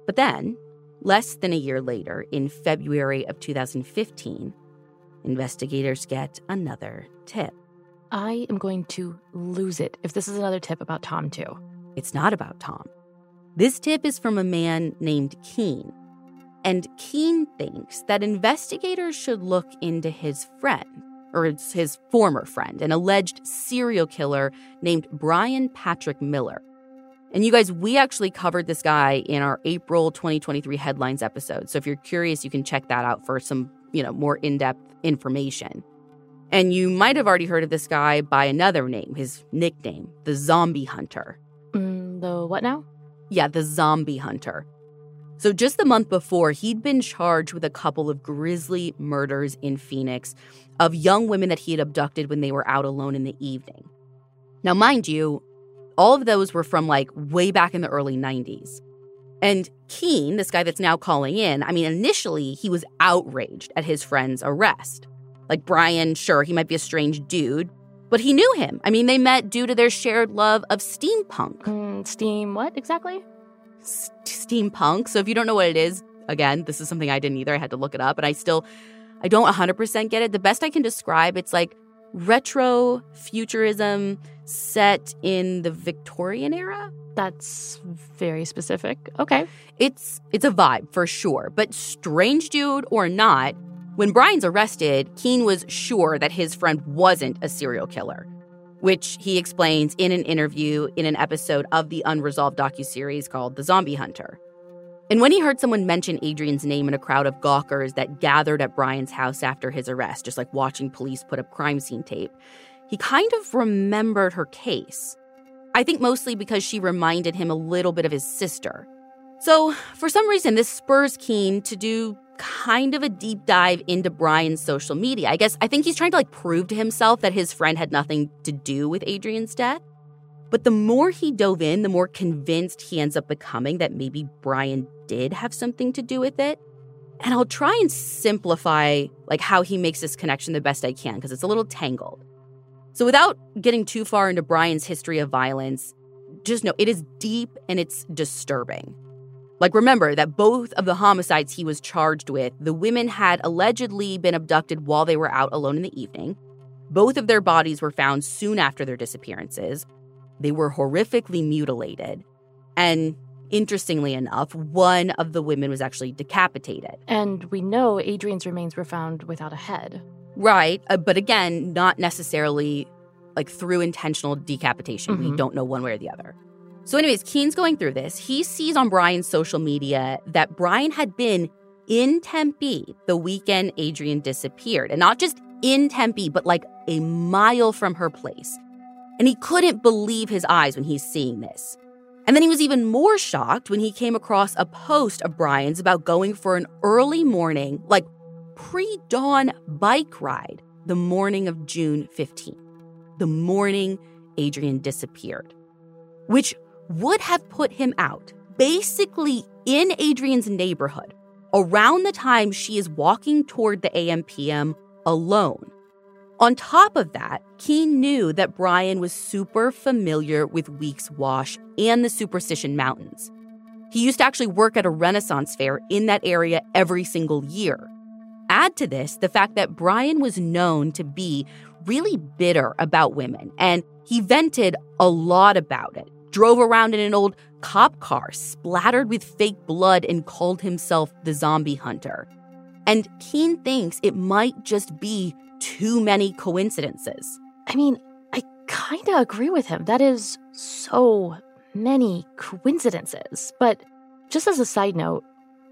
But then, less than a year later, in February of 2015, investigators get another tip. I am going to lose it if this is another tip about Tom, too. It's not about Tom. This tip is from a man named Keene. And Keene thinks that investigators should look into his friend, or his former friend, an alleged serial killer named Brian Patrick Miller. And you guys, we actually covered this guy in our April 2023 headlines episode. So if you're curious, you can check that out for some, you know, more in-depth information. And you might have already heard of this guy by another name, his nickname, the Zombie Hunter. Mm, the what now? Yeah, the Zombie Hunter. So, just the month before, he'd been charged with a couple of grisly murders in Phoenix of young women that he had abducted when they were out alone in the evening. Now, mind you, all of those were from like way back in the early 90s. And Keene, this guy that's now calling in, I mean, initially he was outraged at his friend's arrest. Like Brian, sure, he might be a strange dude, but he knew him. I mean, they met due to their shared love of steampunk. Mm, steam, what exactly? S- steampunk. So if you don't know what it is, again, this is something I didn't either. I had to look it up, and I still, I don't 100% get it. The best I can describe, it's like retro futurism set in the Victorian era. That's very specific. Okay. It's it's a vibe for sure, but strange dude or not, when Brian's arrested, Keene was sure that his friend wasn't a serial killer, which he explains in an interview in an episode of the unresolved docuseries called The Zombie Hunter. And when he heard someone mention Adrienne's name in a crowd of gawkers that gathered at Brian's house after his arrest, just like watching police put up crime scene tape, he kind of remembered her case. I think mostly because she reminded him a little bit of his sister. So, for some reason, this spurs Keene to do kind of a deep dive into Brian's social media. I guess I think he's trying to like prove to himself that his friend had nothing to do with Adrienne's death. But the more he dove in, the more convinced he ends up becoming that maybe Brian did have something to do with it. And I'll try and simplify like how he makes this connection the best I can because it's a little tangled. So without getting too far into Brian's history of violence, just know it is deep and it's disturbing. Like, remember that both of the homicides he was charged with, the women had allegedly been abducted while they were out alone in the evening. Both of their bodies were found soon after their disappearances. They were horrifically mutilated. And interestingly enough, one of the women was actually decapitated. And we know Adrienne's remains were found without a head. Right. Uh, but again, not necessarily like through intentional decapitation. Mm-hmm. We don't know one way or the other. So, anyways, Keene's going through this. He sees on Brian's social media that Brian had been in Tempe the weekend Adrienne disappeared. And not just in Tempe, but like a mile from her place. And he couldn't believe his eyes when he's seeing this. And then he was even more shocked when he came across a post of Brian's about going for an early morning, like pre dawn bike ride the morning of June 15th, the morning Adrienne disappeared, which would have put him out basically in Adrienne's neighborhood around the time she is walking toward the AMPM alone. On top of that, Keene knew that Brian was super familiar with Weeks Wash and the Superstition Mountains. He used to actually work at a Renaissance fair in that area every single year. Add to this the fact that Brian was known to be really bitter about women, and he vented a lot about it drove around in an old cop car splattered with fake blood and called himself the zombie hunter. And Keene thinks it might just be too many coincidences. I mean, I kind of agree with him. That is so many coincidences. But just as a side note,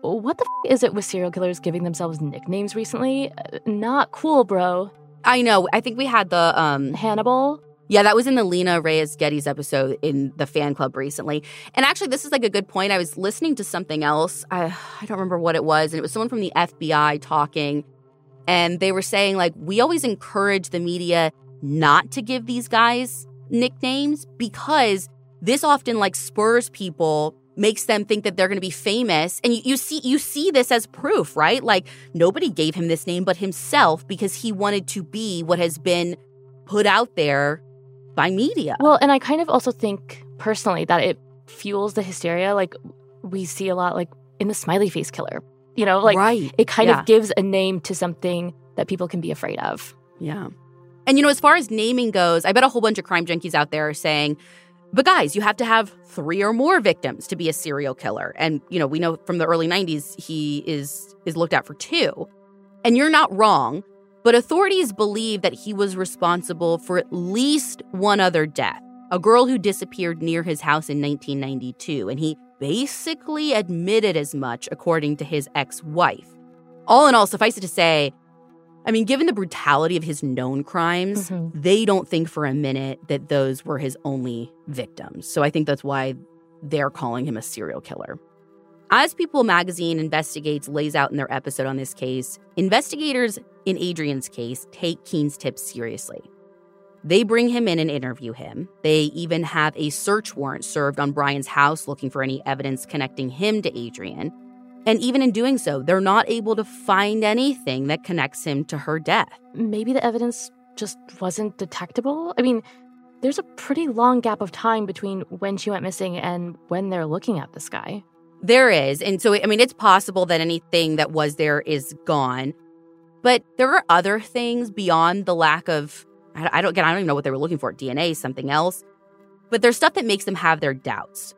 what the f- is it with serial killers giving themselves nicknames recently? Uh, not cool, bro. I know. I think we had the um Hannibal. Yeah, that was in the Lena Reyes Geddes episode in the fan club recently. And actually, this is like a good point. I was listening to something else. I, I don't remember what it was. And it was someone from the FBI talking. And they were saying, like, we always encourage the media not to give these guys nicknames because this often like spurs people makes them think that they're going to be famous and you, you, see you see this as proof right like nobody gave him this name but himself because he wanted to be what has been put out there by media. Well, and I kind of also think personally that it fuels the hysteria. Like we see a lot, like in the smiley face killer. You know, like right. it kind Yeah. of gives a name to something that people can be afraid of. Yeah. And you know, as far as naming goes, I bet a whole bunch of crime junkies out there are saying, but guys, you have to have three or more victims to be a serial killer. And you know, we know from the early 90s he is is looked at for two. And you're not wrong, but authorities believe that he was responsible for at least one other death. A girl who disappeared near his house in 1992, and he basically admitted as much according to his ex-wife. All in all, suffice it to say, I mean, given the brutality of his known crimes, Mhm. they don't think for a minute that those were his only victims. So I think that's why they're calling him a serial killer. As People magazine investigates lays out in their episode on this case, investigators in Adrienne's case take Keene's tips seriously. They bring him in and interview him. They even have a search warrant served on Brian's house looking for any evidence connecting him to Adrienne. And even in doing so, they're not able to find anything that connects him to her death. Maybe the evidence just wasn't detectable. I mean, there's a pretty long gap of time between when she went missing and when they're looking at this guy. There is. And so, I mean, it's possible that anything that was there is gone. But there are other things beyond the lack of, I don't, again, I don't even know what they were looking for DNA, something else. But there's stuff that makes them have their doubts.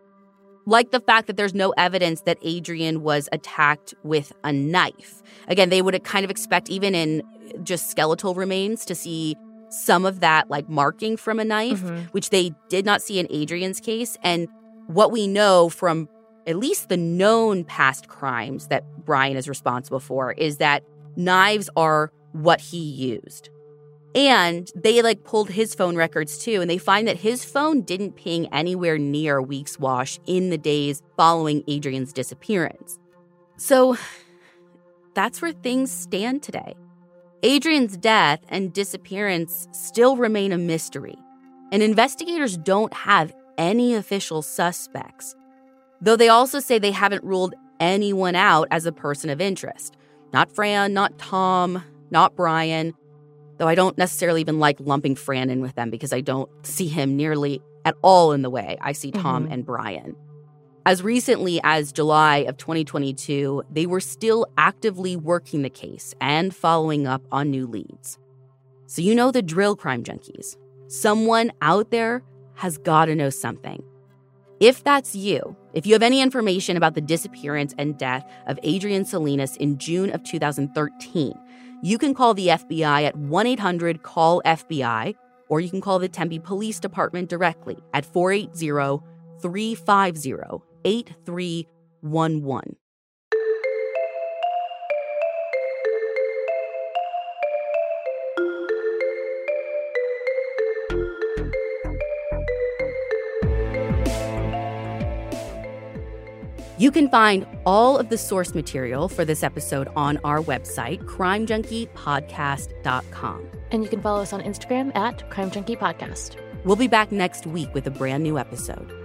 Like the fact that there's no evidence that Adrienne was attacked with a knife. Again, they would kind of expect, even in just skeletal remains, to see some of that like marking from a knife, Mhm. which they did not see in Adrienne's case. And what we know from at least the known past crimes that Brian is responsible for is that knives are what he used. And they like pulled his phone records too, and they find that his phone didn't ping anywhere near Weeks Wash in the days following Adrienne's disappearance. So that's where things stand today. Adrienne's death and disappearance still remain a mystery, and investigators don't have any official suspects. Though they also say they haven't ruled anyone out as a person of interest. Not Fran, not Tom, not Brian. Though I don't necessarily even like lumping Fran in with them because I don't see him nearly at all in the way I see Tom Mhm. and Brian. As recently as July of 2022, they were still actively working the case and following up on new leads. So, you know the drill, crime junkies. Someone out there has got to know something. If that's you, if you have any information about the disappearance and death of Adrienne Salinas in June of 2013, you can call the FBI at 1 800 CALL FBI, or you can call the Tempe Police Department directly at 480 350 8311. You can find all of the source material for this episode on our website, crimejunkiepodcast.com. And you can follow us on Instagram at Crime Junkie Podcast. We'll be back next week with a brand new episode.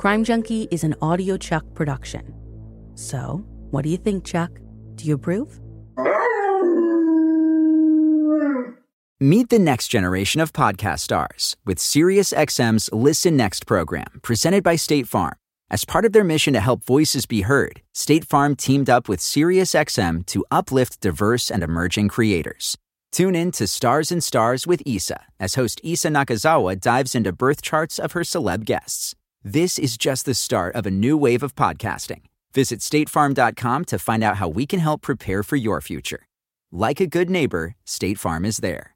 Crime Junkie is an audio Chuck production. So, what do you think, Chuck? Do you approve? Meet the next generation of podcast stars with SiriusXM's Listen Next program, presented by State Farm. As part of their mission to help voices be heard, State Farm teamed up with SiriusXM to uplift diverse and emerging creators. Tune in to Stars and Stars with Isa as host Isa Nakazawa dives into birth charts of her celeb guests. This is just the start of a new wave of podcasting. Visit statefarm.com to find out how we can help prepare for your future. Like a good neighbor, State Farm is there.